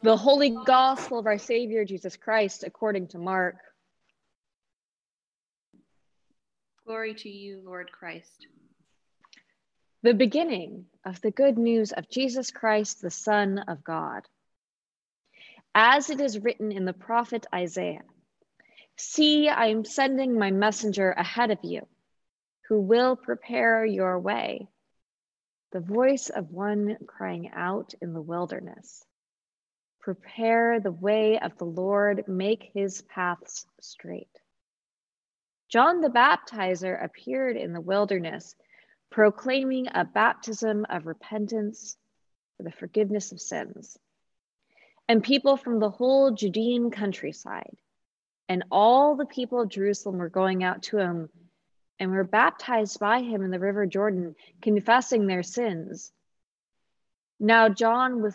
The Holy Gospel of our Savior Jesus Christ according to Mark. Glory to you, Lord Christ. The beginning of the good news of Jesus Christ, the Son of God. As it is written in the prophet Isaiah See, I am sending my messenger ahead of you, who will prepare your way. The voice of one crying out in the wilderness Prepare the way of the Lord, make his paths straight. John the Baptizer appeared in the wilderness, proclaiming a baptism of repentance for the forgiveness of sins. And people from the whole Judean countryside and all the people of Jerusalem were going out to him and were baptized by him in the river Jordan, confessing their sins. Now John was,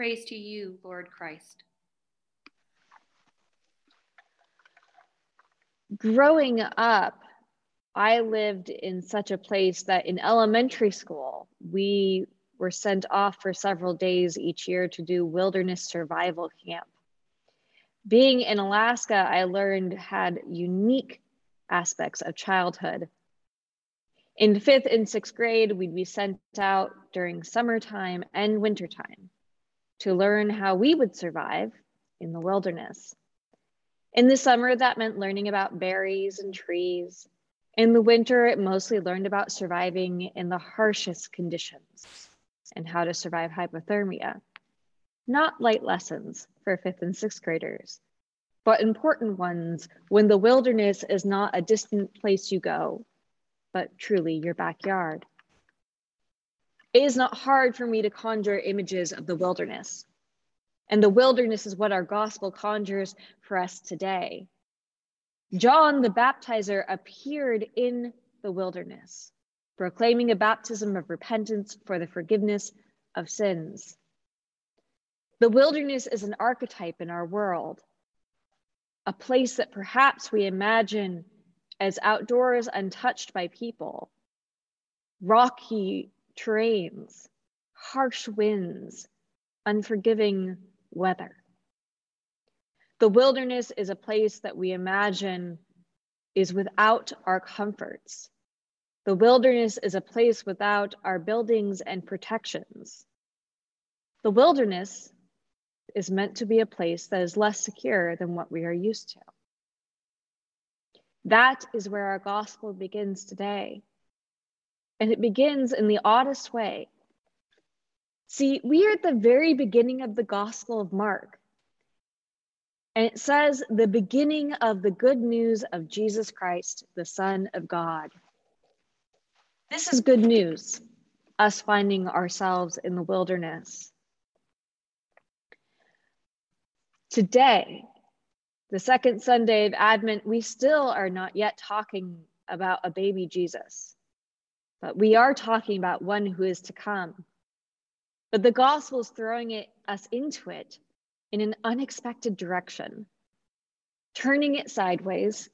Praise to you, Lord Christ. Growing up, I lived in such a place that in elementary school, we were sent off for several days each year to do wilderness survival camp. Being in Alaska, I learned had unique aspects of childhood in fifth and sixth grade, we'd be sent out during summertime and wintertime to learn how we would survive in the wilderness. In the summer, that meant learning about berries and trees. In the winter, it mostly learned about surviving in the harshest conditions and how to survive hypothermia. Not light lessons for fifth and sixth graders, but important ones when the wilderness is not a distant place you go, but truly your backyard. It is not hard for me to conjure images of the wilderness. And the wilderness is what our gospel conjures for us today. John the baptizer appeared in the wilderness, proclaiming a baptism of repentance for the forgiveness of sins. The wilderness is an archetype in our world, a place that perhaps we imagine as outdoors untouched by people, rocky terrains, harsh winds, unforgiving weather. The wilderness is a place that we imagine is without our comforts. The wilderness is a place without our buildings and protections. The wilderness is meant to be a place that is less secure than what we are used to. That is where our gospel begins today. And it begins in the oddest way. See, we are at the very beginning of the gospel of Mark. And it says, the beginning of the good news of Jesus Christ, the Son of God. This is good news, us finding ourselves in the wilderness. Today, the second Sunday of Advent, we still are not yet talking about a baby Jesus, but we are talking about one who is to come. But the gospel is throwing it, us into it in an unexpected direction, turning it sideways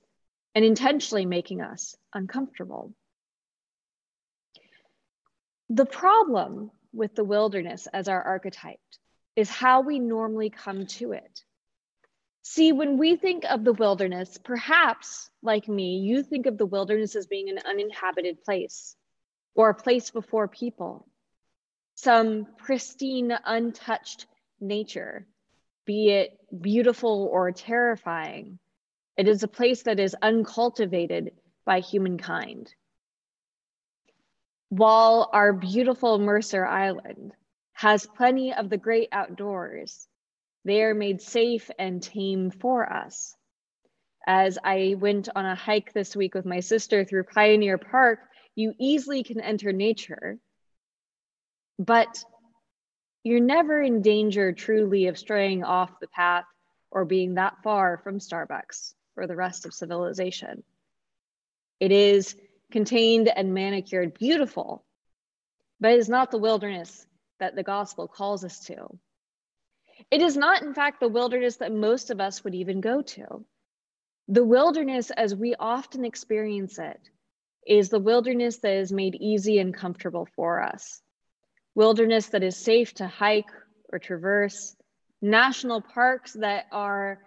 and intentionally making us uncomfortable. The problem with the wilderness as our archetype is how we normally come to it. See, when we think of the wilderness, perhaps like me, you think of the wilderness as being an uninhabited place or a place before people, some pristine, untouched nature, be it beautiful or terrifying. It is a place that is uncultivated by humankind. While our beautiful Mercer Island has plenty of the great outdoors, they are made safe and tame for us. As I went on a hike this week with my sister through Pioneer Park, you easily can enter nature, but you're never in danger truly of straying off the path or being that far from Starbucks or the rest of civilization. It is contained and manicured, beautiful, but it is not the wilderness that the gospel calls us to. It is not, in fact, the wilderness that most of us would even go to. The wilderness, as we often experience it, is the wilderness that is made easy and comfortable for us. Wilderness that is safe to hike or traverse, national parks that are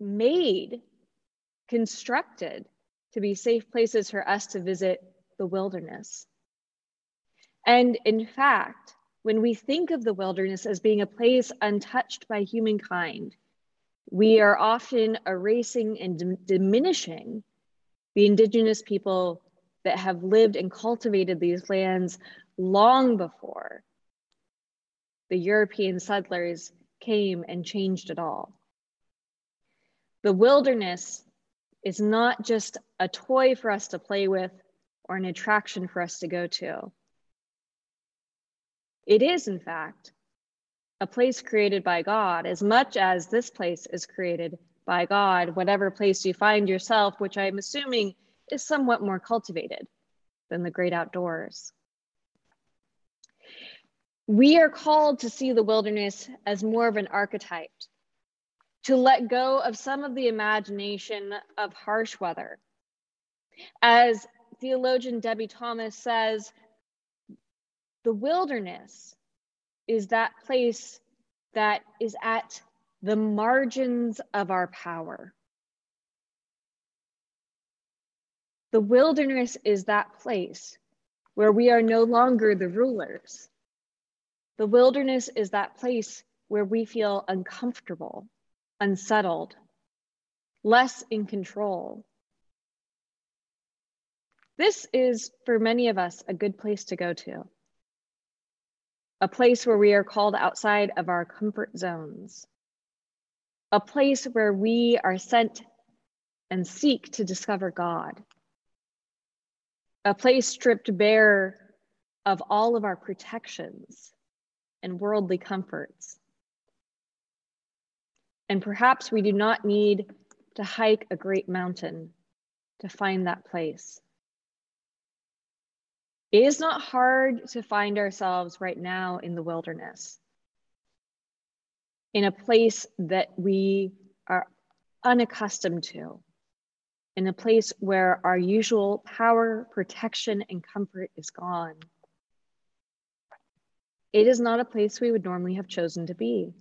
made, constructed to be safe places for us to visit the wilderness. And in fact, when we think of the wilderness as being a place untouched by humankind, we are often erasing and diminishing the indigenous people that have lived and cultivated these lands long before the European settlers came and changed it all. The wilderness is not just a toy for us to play with or an attraction for us to go to. It is, in fact, a place created by God, as much as this place is created by God, whatever place you find yourself, which I'm assuming is somewhat more cultivated than the great outdoors. We are called to see the wilderness as more of an archetype, to let go of some of the imagination of harsh weather. As theologian Debie Thomas says, the wilderness is that place that is at the margins of our power. The wilderness is that place where we are no longer the rulers. The wilderness is that place where we feel uncomfortable, unsettled, less in control. This is, for many of us, a good place to go to a place where we are called outside of our comfort zones, a place where we are sent and seek to discover God, a place stripped bare of all of our protections and worldly comforts. And perhaps we do not need to hike a great mountain to find that place. It is not hard to find ourselves right now in the wilderness, in a place that we are unaccustomed to, in a place where our usual power, protection, and comfort is gone. It is not a place we would normally have chosen to be.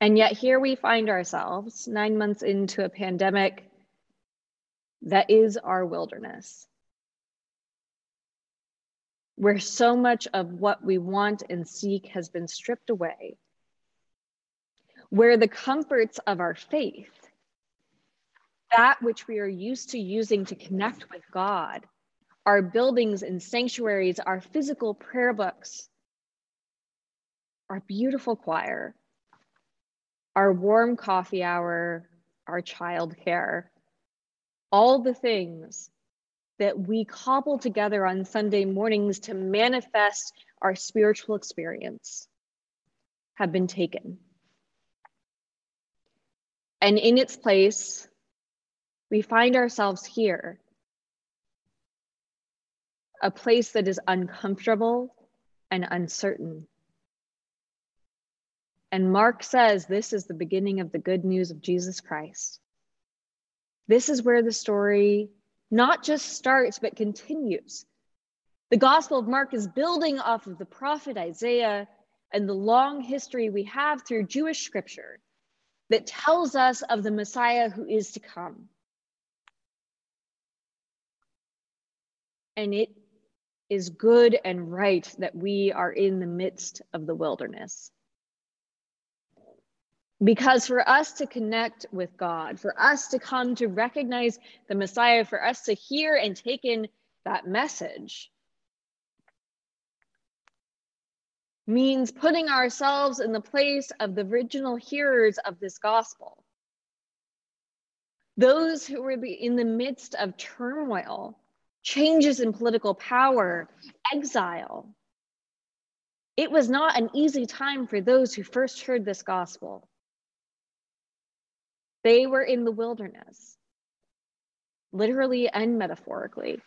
And yet, here we find ourselves nine months into a pandemic that is our wilderness where so much of what we want and seek has been stripped away, where the comforts of our faith, that which we are used to using to connect with God, our buildings and sanctuaries, our physical prayer books, our beautiful choir, our warm coffee hour, our childcare, all the things that we cobble together on Sunday mornings to manifest our spiritual experience have been taken. And in its place, we find ourselves here, a place that is uncomfortable and uncertain. And Mark says this is the beginning of the good news of Jesus Christ. This is where the story not just starts, but continues. The Gospel of Mark is building off of the prophet Isaiah and the long history we have through Jewish scripture that tells us of the Messiah who is to come. And it is good and right that we are in the midst of the wilderness. Because for us to connect with God, for us to come to recognize the Messiah, for us to hear and take in that message, means putting ourselves in the place of the original hearers of this gospel. Those who were in the midst of turmoil, changes in political power, exile, It was not an easy time for those who first heard this gospel. They were in the wilderness, literally and metaphorically.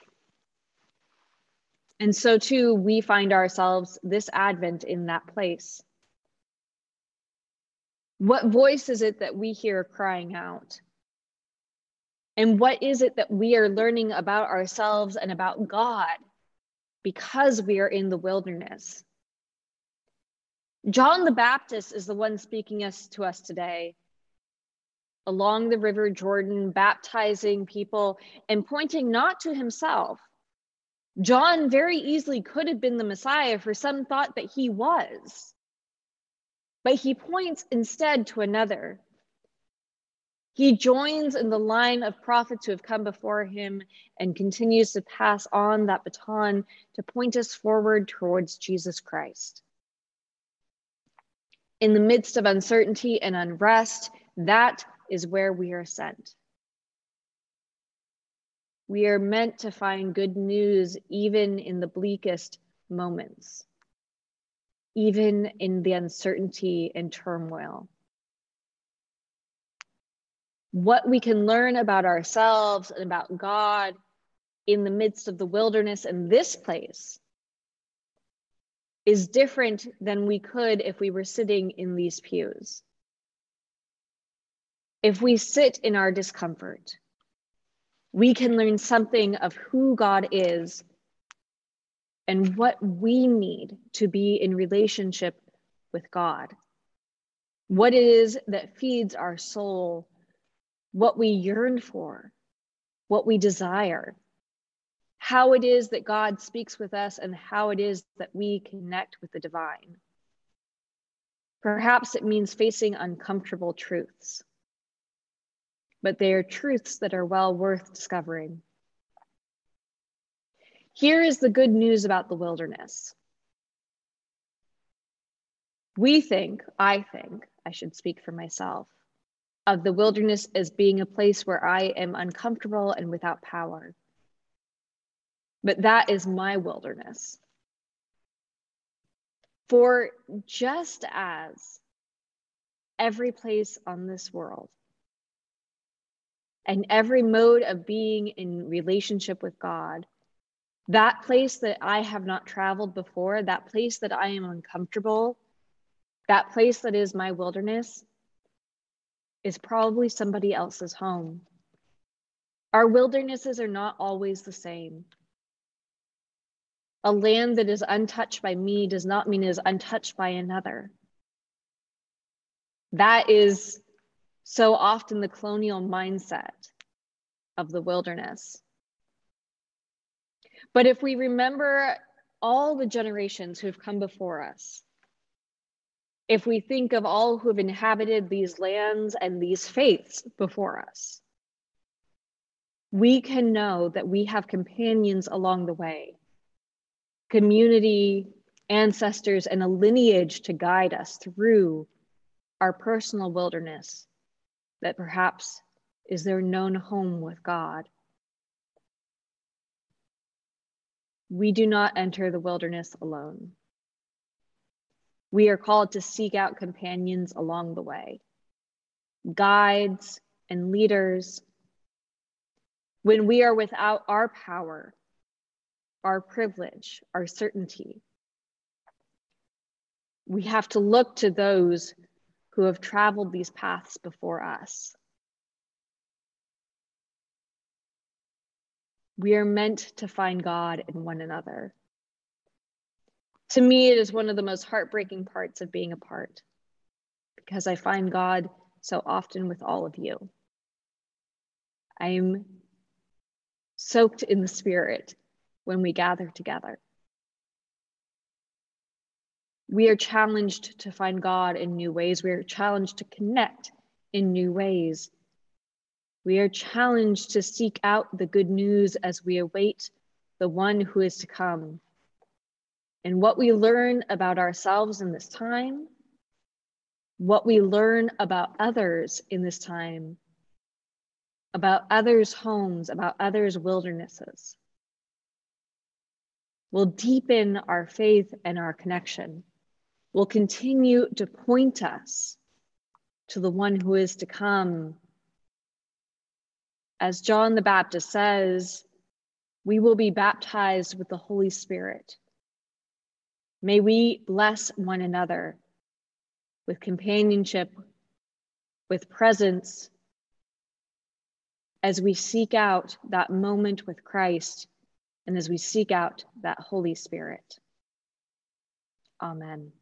And so, too, we find ourselves this Advent in that place. What voice is it that we hear crying out? And what is it that we are learning about ourselves and about God because we are in the wilderness? John the Baptist is the one speaking us to us today. Along the river Jordan, baptizing people and pointing not to himself. John very easily could have been the Messiah, for some thought that he was. But he points instead to another, he joins in the line of prophets who have come before him and continues to pass on that baton to point us forward towards Jesus Christ. In the midst of uncertainty and unrest, that is where we are sent. We are meant to find good news even in the bleakest moments, even in the uncertainty and turmoil what we can learn about ourselves and about God in the midst of the wilderness in this place is different than we could if we were sitting in these pews. If we sit in our discomfort, we can learn something of who God is and what we need to be in relationship with God. What it is that feeds our soul what we yearn for, what we desire, how it is that God speaks with us, and how it is that we connect with the divine. Perhaps it means facing uncomfortable truths, but they are truths that are well worth discovering. Here is the good news about the wilderness. We think, I think, I should speak for myself, of the wilderness as being a place where I am uncomfortable and without power. But that is my wilderness. For just as every place on this world and every mode of being in relationship with God, that place that I have not traveled before, that place that I am uncomfortable, that place that is my wilderness, is probably somebody else's home. Our wildernesses are not always the same. A land that is untouched by me does not mean it is untouched by another. That is so often the colonial mindset of the wilderness. But if we remember all the generations who have come before us, if we think of all who have inhabited these lands and these faiths before us, we can know that we have companions along the way, community, ancestors, and a lineage to guide us through our personal wilderness that perhaps is their known home with God. We do not enter the wilderness alone. We are called to seek out companions along the way, guides and leaders. When we are without our power, our privilege, our certainty, we have to look to those who have traveled these paths before us. We are meant to find God in one another to me, it is one of the most heartbreaking parts of being a part because I find God so often with all of you. I'm soaked in the spirit when we gather together. We are challenged to find God in new ways. We are challenged to connect in new ways. We are challenged to seek out the good news as we await the one who is to come and what we learn about ourselves in this time, what we learn about others in this time, about others' homes, about others' wildernesses, will deepen our faith and our connection will continue to point us to the one who is to come. As John the Baptist says, we will be baptized with the Holy Spirit. May we bless one another with companionship, with presence, as we seek out that moment with Christ and as we seek out that Holy Spirit. Amen.